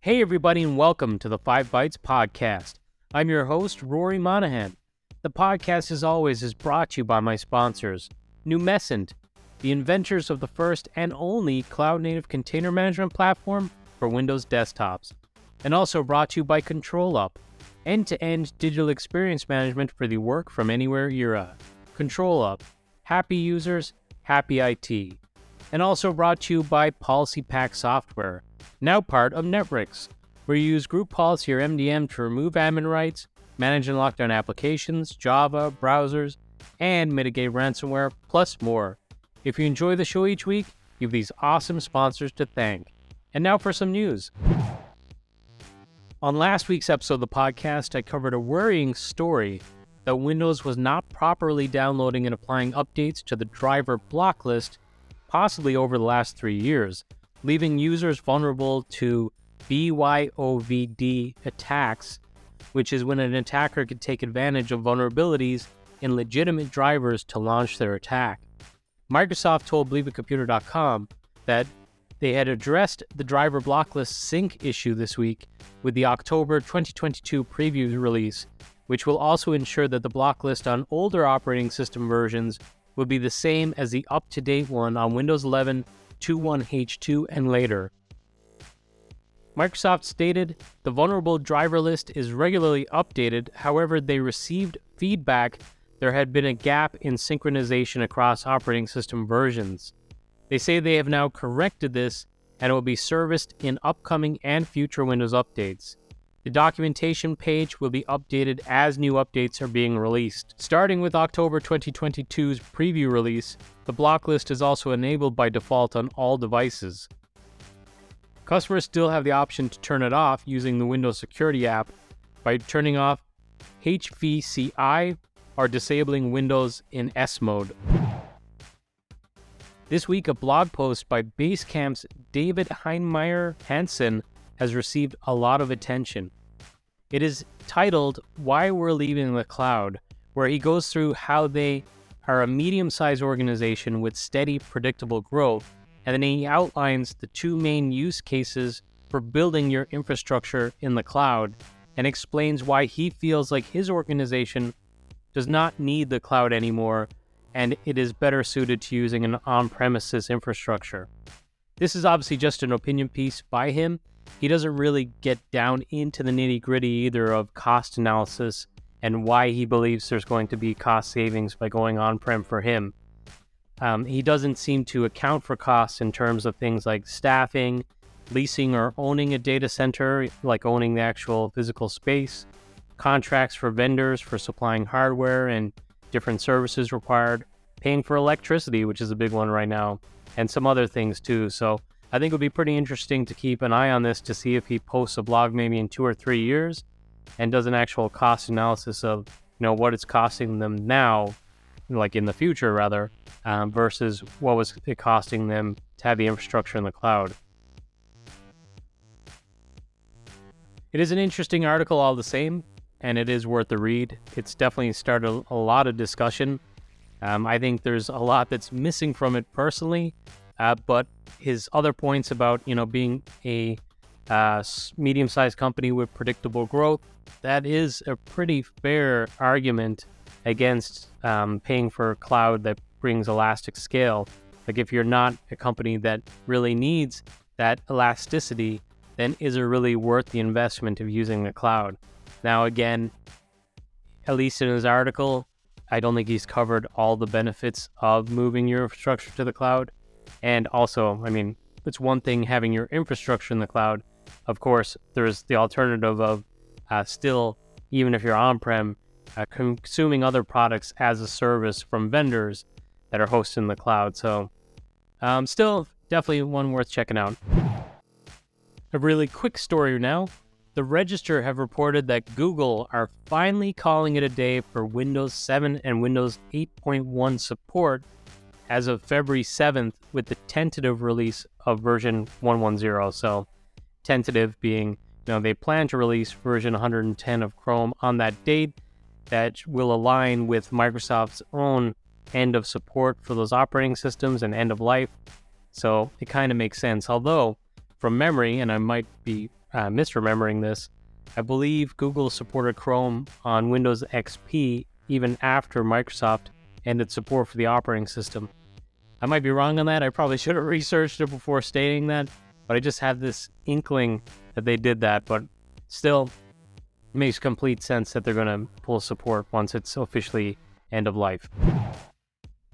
Hey, everybody, and welcome to the Five Bytes Podcast. I'm your host, Rory Monahan. The podcast, as always, is brought to you by my sponsors Numecent, the inventors of the first and only cloud native container management platform for Windows desktops, and also brought to you by ControlUp, end to end digital experience management for the work from anywhere era. Control up, happy users, happy IT. And also brought to you by PolicyPak Software, now part of Netwrix, where you use group policy or MDM to remove admin rights, manage and lock down applications, Java, browsers, and mitigate ransomware, plus more. If you enjoy the show each week, you have these awesome sponsors to thank. And now for some news. On last week's episode of the podcast, I covered a worrying story that Windows was not properly downloading and applying updates to the driver block list, possibly over the last three years, leaving users vulnerable to BYOVD attacks, which is when an attacker could take advantage of vulnerabilities in legitimate drivers to launch their attack. Microsoft told BleepingComputer.com that they had addressed the driver blocklist sync issue this week with the October 2022 preview release, which will also ensure that the blocklist on older operating system versions will be the same as the up to date one on Windows 11 21H2 and later. Microsoft stated the vulnerable driver list is regularly updated, however, they received feedback there had been a gap in synchronization across operating system versions. They say they have now corrected this and it will be serviced in upcoming and future Windows updates. The documentation page will be updated as new updates are being released. Starting with October 2022's preview release, the block list is also enabled by default on all devices. Customers still have the option to turn it off using the Windows Security app by turning off HVCI or disabling Windows in S mode. This week, a blog post by Basecamp's David Heinemeier Hansson has received a lot of attention. It is titled Why We're Leaving the Cloud, where he goes through how they are a medium sized organization with steady, predictable growth, and then he outlines the two main use cases for building your infrastructure in the cloud and explains why he feels like his organization does not need the cloud anymore, and it is better suited to using an on premises infrastructure. This is obviously just an opinion piece by him. He doesn't really get down into the nitty gritty either of cost analysis and why he believes there's going to be cost savings by going on prem for him. Um, he doesn't seem to account for costs in terms of things like staffing, leasing or owning a data center, like owning the actual physical space, contracts for vendors for supplying hardware and different services required, paying for electricity, which is a big one right now, and some other things too. So I think it would be pretty interesting to keep an eye on this to see if he posts a blog maybe in two or three years and does an actual cost analysis of you know what it's costing them now, like in the future rather, um, versus what was it costing them to have the infrastructure in the cloud. It is an interesting article all the same and it is worth the read. It's definitely started a lot of discussion. Um, I think there's a lot that's missing from it personally, uh, but his other points about you know being a uh, medium-sized company with predictable growth, that is a pretty fair argument against um, paying for cloud that brings elastic scale. Like if you're not a company that really needs that elasticity, then is it really worth the investment of using the cloud? Now, again, at least in his article, I don't think he's covered all the benefits of moving your infrastructure to the cloud. And also, I mean, it's one thing having your infrastructure in the cloud. Of course, there's the alternative of uh, still, even if you're on prem, uh, consuming other products as a service from vendors that are hosted in the cloud. So, um, still, definitely one worth checking out. A really quick story now the Register have reported that Google are finally calling it a day for Windows 7 and Windows 8.1 support as of February 7th with the tentative release of version 110. So, tentative being, you know, they plan to release version 110 of Chrome on that date. that will align with Microsoft's own end of support for those operating systems and end of life. So it kind of makes sense. Although, from memory, and I might be uh, misremembering this, I believe Google supported Chrome on Windows XP even after Microsoft ended support for the operating system. I might be wrong on that. I probably should have researched it before stating that, but I just have this inkling that they did that. But still, makes complete sense that they're going to pull support once it's officially end of life.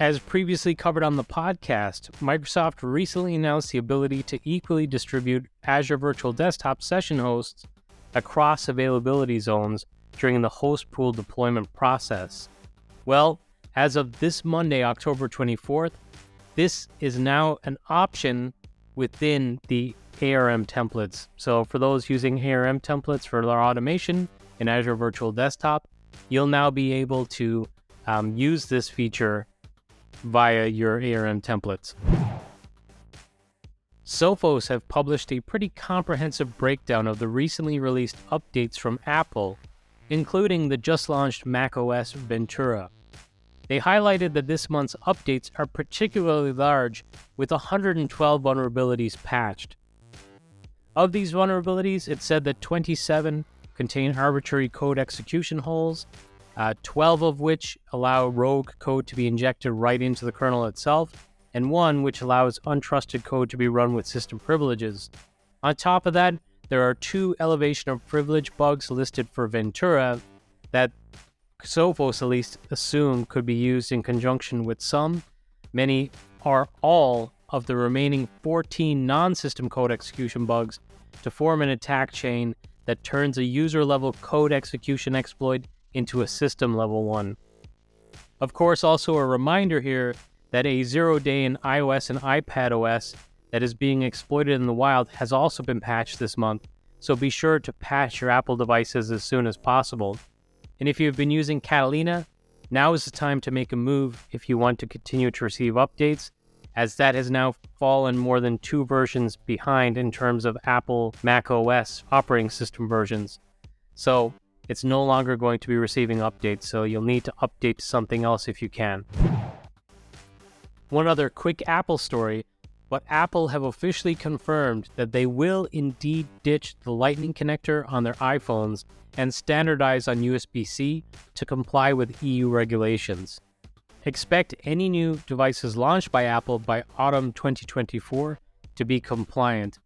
As previously covered on the podcast, Microsoft recently announced the ability to equally distribute Azure Virtual Desktop session hosts across availability zones during the host pool deployment process. Well, as of this Monday, October 24th, this is now an option within the ARM templates. So for those using ARM templates for their automation in Azure Virtual Desktop, you'll now be able to um, use this feature via your ARM templates. Sophos have published a pretty comprehensive breakdown of the recently released updates from Apple, including the just launched macOS Ventura. They highlighted that this month's updates are particularly large, with 112 vulnerabilities patched. Of these vulnerabilities, it said that 27 contain arbitrary code execution holes, uh, 12 of which allow rogue code to be injected right into the kernel itself, and one which allows untrusted code to be run with system privileges. On top of that, there are two elevation of privilege bugs listed for Ventura that Sophos at least assume could be used in conjunction with some, many, or all of the remaining 14 non system code execution bugs to form an attack chain that turns a user level code execution exploit into a system level one. Of course, also a reminder here that a zero day in iOS and iPad OS that is being exploited in the wild has also been patched this month, so be sure to patch your Apple devices as soon as possible. And if you've been using Catalina, now is the time to make a move if you want to continue to receive updates, as that has now fallen more than two versions behind in terms of Apple Mac OS operating system versions. So it's no longer going to be receiving updates, so you'll need to update to something else if you can. One other quick Apple story, but Apple have officially confirmed that they will indeed ditch the Lightning connector on their iPhones and standardize on USB C to comply with EU regulations. Expect any new devices launched by Apple by autumn 2024 to be compliant.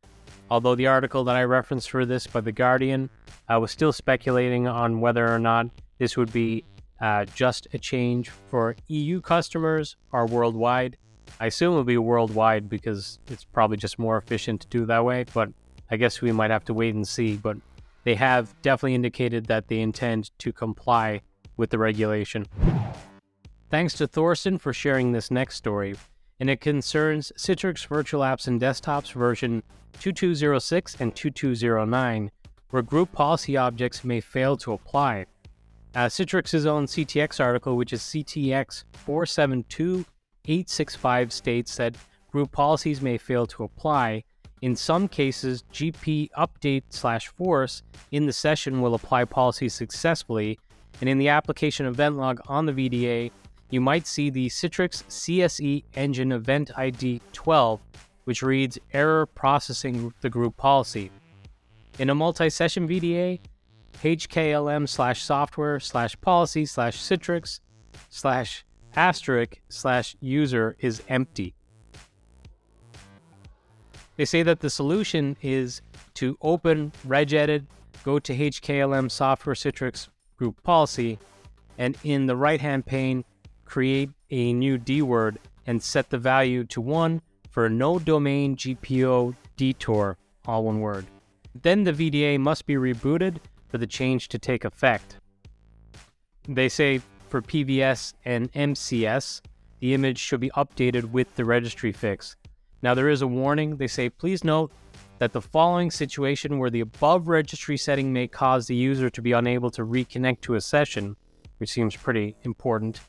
Although the article that I referenced for this by The Guardian uh, was still speculating on whether or not this would be uh, just a change for EU customers or worldwide. I assume it'll be worldwide because it's probably just more efficient to do that way, but I guess we might have to wait and see. But they have definitely indicated that they intend to comply with the regulation. Thanks to Thorsten for sharing this next story, and it concerns Citrix Virtual Apps and Desktops version 2206 and 2209, where group policy objects may fail to apply. Uh, Citrix's own CTX article, which is CTX 472865, states that group policies may fail to apply. In some cases, GP update slash force in the session will apply policies successfully, and in the application event log on the VDA, you might see the Citrix CSE engine event ID 12, which reads error processing the group policy. In a multi session VDA, hklm slash software slash policy slash citrix slash asterisk slash user is empty. They say that the solution is to open regedit, go to hklm software citrix group policy, and in the right hand pane, create a new dword and set the value to 1 for no domain GPO detour, all one word. Then the VDA must be rebooted for the change to take effect. They say for PVS and MCS, the image should be updated with the registry fix. Now, there is a warning. They say, please note that the following situation where the above registry setting may cause the user to be unable to reconnect to a session, which seems pretty important.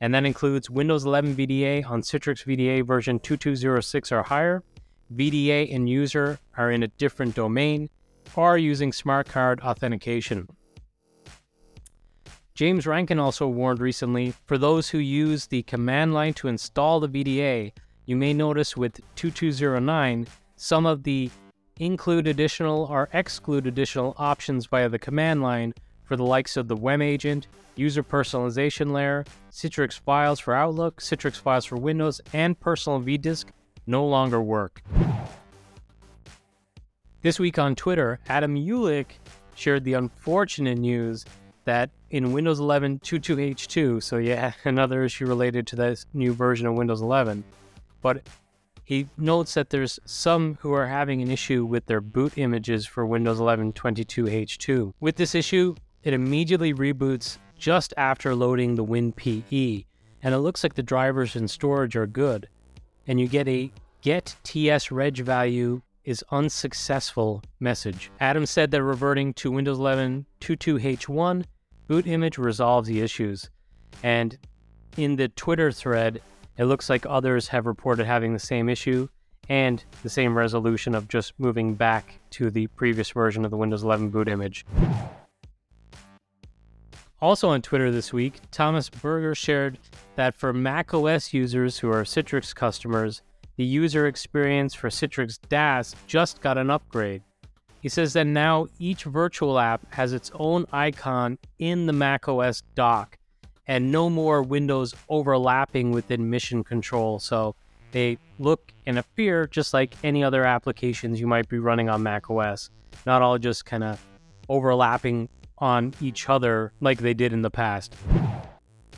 And that includes Windows 11 VDA on Citrix VDA version 2206 or higher. VDA and user are in a different domain, or using smart card authentication. James Rankin also warned recently for those who use the command line to install the VDA, you may notice with 2209 some of the include additional or exclude additional options via the command line for the likes of the WEM agent, user personalization layer, Citrix files for Outlook, Citrix files for Windows, and personal vDisk no longer work. This week on Twitter, Adam Ulick shared the unfortunate news that in Windows 11 22H2, so yeah, another issue related to this new version of Windows 11, but he notes that there's some who are having an issue with their boot images for Windows 11 22H2. With this issue, it immediately reboots just after loading the WinPE, and it looks like the drivers and storage are good. And you get a get TS reg value is unsuccessful message. Adam said that reverting to Windows 11 22H1 boot image resolves the issues. And in the Twitter thread, it looks like others have reported having the same issue and the same resolution of just moving back to the previous version of the Windows 11 boot image. Also on Twitter this week, Thomas Berger shared that for macOS users who are Citrix customers, the user experience for Citrix DaaS just got an upgrade. He says that now each virtual app has its own icon in the macOS dock and no more windows overlapping within mission control. So they look and appear just like any other applications you might be running on macOS, not all just kind of overlapping on each other like they did in the past.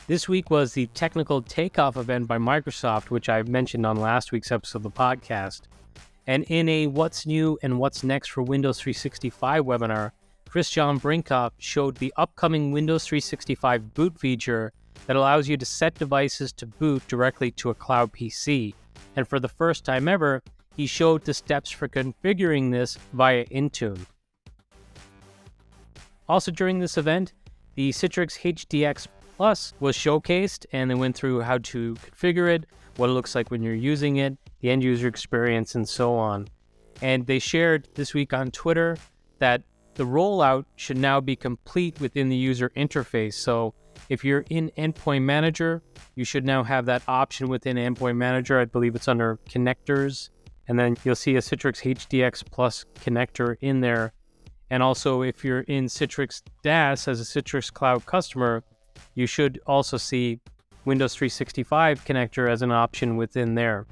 This week was the technical takeoff event by Microsoft, which I mentioned on last week's episode of the podcast. And in a What's New and What's Next for Windows 365 webinar, Christiaan Brinkhoff showed the upcoming Windows 365 boot feature that allows you to set devices to boot directly to a cloud PC. And for the first time ever, he showed the steps for configuring this via Intune. Also, during this event, the Citrix HDX Plus was showcased and they went through how to configure it, what it looks like when you're using it, the end user experience, and so on. And they shared this week on Twitter that the rollout should now be complete within the user interface. So if you're in Endpoint Manager, you should now have that option within Endpoint Manager. I believe it's under connectors. And then you'll see a Citrix HDX Plus connector in there. And also, if you're in Citrix DaaS as a Citrix Cloud customer, you should also see Windows 365 connector as an option within there.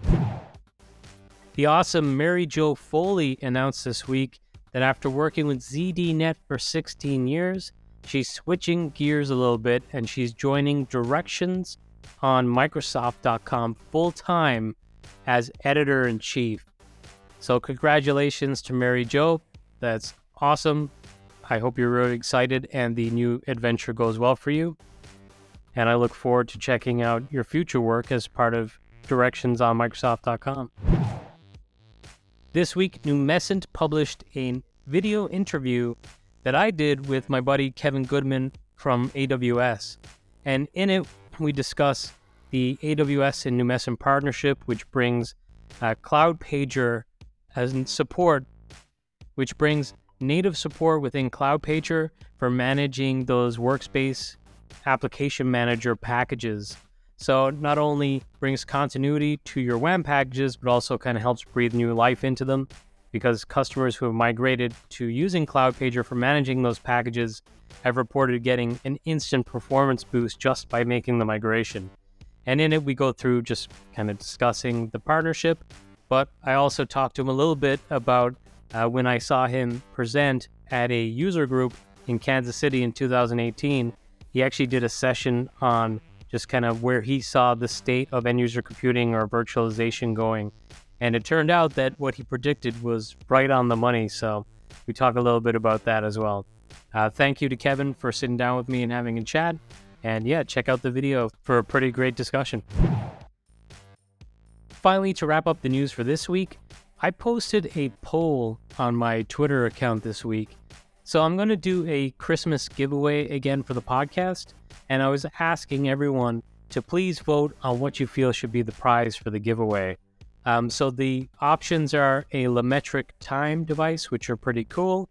The awesome Mary Jo Foley announced this week that after working with ZDNet for 16 years, she's switching gears a little bit and she's joining Directions on Microsoft.com full time as editor in chief. So, congratulations to Mary Jo. That's awesome. I hope you're really excited and the new adventure goes well for you and I look forward to checking out your future work as part of directions on Microsoft.com. This week, Numecent published a video interview that I did with my buddy Kevin Goodman from AWS. And in it, we discuss the AWS and Numecent partnership, which brings uh, Cloudpager as support, which brings native support within Cloudpager for managing those workspace application manager packages. So not only brings continuity to your WAM packages, but also kind of helps breathe new life into them because customers who have migrated to using Cloudpager for managing those packages have reported getting an instant performance boost just by making the migration. And in it, we go through just kind of discussing the partnership, but I also talked to him a little bit about uh, when I saw him present at a user group in Kansas City in 2018 he actually did a session on just kind of where he saw the state of end user computing or virtualization going. And it turned out that what he predicted was right on the money. So we talk a little bit about that as well. Uh, thank you to Kevin for sitting down with me and having a chat. And yeah, check out the video for a pretty great discussion. Finally, to wrap up the news for this week, I posted a poll on my Twitter account this week so I'm going to do a Christmas giveaway again for the podcast. And I was asking everyone to please vote on what you feel should be the prize for the giveaway. Um, so the options are a LaMetric time device, which are pretty cool,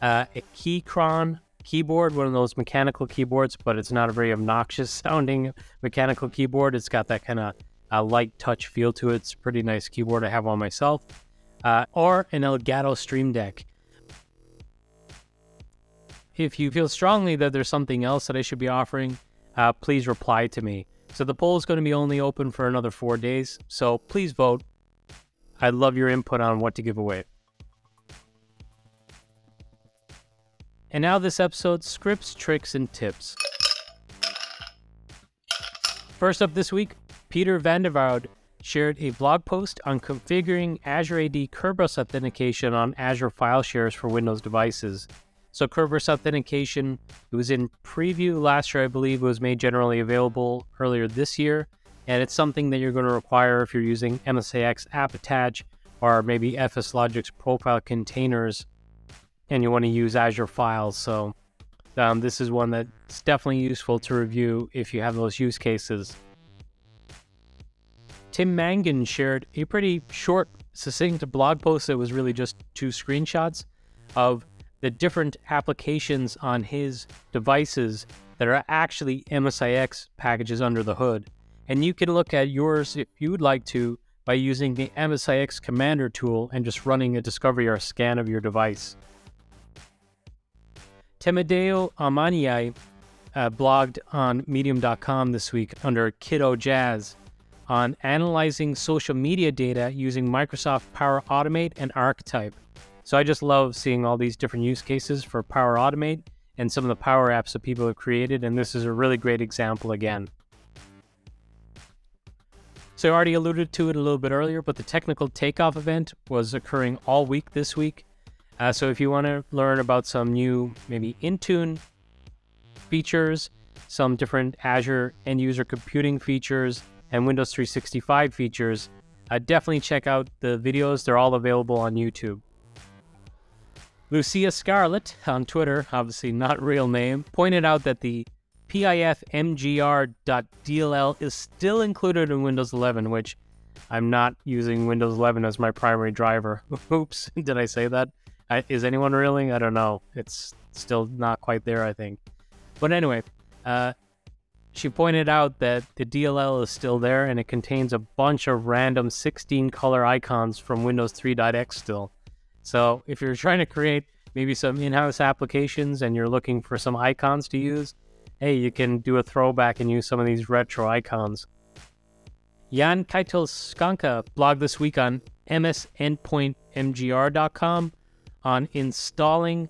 uh, a Keychron keyboard, one of those mechanical keyboards, but it's not a very obnoxious sounding mechanical keyboard. It's got that kind of uh, light touch feel to it. It's a pretty nice keyboard I have on myself. Uh, or an Elgato Stream Deck. If you feel strongly that there's something else that I should be offering, uh, please reply to me. So the poll is going to be only open for another four days. So please vote. I'd love your input on what to give away. And now this episode scripts, tricks, and tips. First up this week, Peter van der Woude shared a blog post on configuring Azure AD Kerberos authentication on Azure file shares for Windows devices. So Kerberos authentication, it was in preview last year, I believe. It was made generally available earlier this year, and it's something that you're going to require if you're using MSIX app attach or maybe FS FSLogix profile containers and you want to use Azure files. So um, this is one that's definitely useful to review if you have those use cases. Tim Mangan shared a pretty short, succinct blog post that was really just two screenshots of the different applications on his devices that are actually MSIX packages under the hood. And you can look at yours if you would like to by using the MSIX Commander tool and just running a discovery or a scan of your device. Temedeo Amaniai uh, blogged on medium.com this week under Kiddo Jazz on analyzing social media data using Microsoft Power Automate and Archetype. So I just love seeing all these different use cases for Power Automate and some of the Power apps that people have created, and this is a really great example again. So I already alluded to it a little bit earlier, but the technical takeoff event was occurring all week this week. Uh, so if you want to learn about some new, maybe Intune features, some different Azure end user computing features, and Windows 365 features, uh, definitely check out the videos. They're all available on YouTube. Lucia Scarlett on Twitter, obviously not real name, pointed out that the pifmgr.dll is still included in Windows 11, which I'm not using Windows 11 as my primary driver. Oops, did I say that? I, is anyone reeling? I don't know. It's still not quite there, I think. But anyway, uh, she pointed out that the DLL is still there and it contains a bunch of random 16 color icons from Windows 3.x still. So if you're trying to create maybe some in-house applications and you're looking for some icons to use, hey, you can do a throwback and use some of these retro icons. Jan Skanka blogged this week on msendpointmgr.com on installing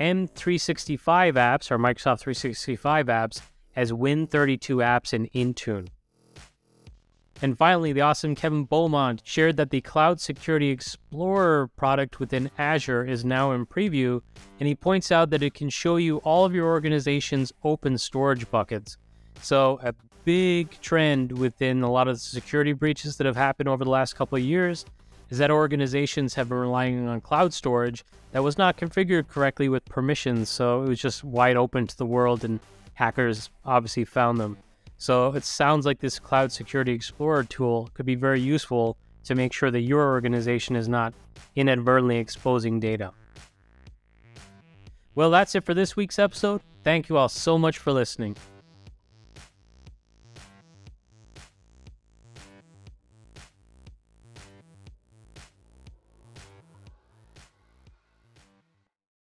M365 apps or Microsoft 365 apps as Win32 apps and Intune. And finally, the awesome Kevin Beaumont shared that the Cloud Security Explorer product within Azure is now in preview, and he points out that it can show you all of your organization's open storage buckets. So, a big trend within a lot of the security breaches that have happened over the last couple of years is that organizations have been relying on cloud storage that was not configured correctly with permissions, so it was just wide open to the world, and hackers obviously found them. So it sounds like this Cloud Security Explorer tool could be very useful to make sure that your organization is not inadvertently exposing data. Well, that's it for this week's episode. Thank you all so much for listening.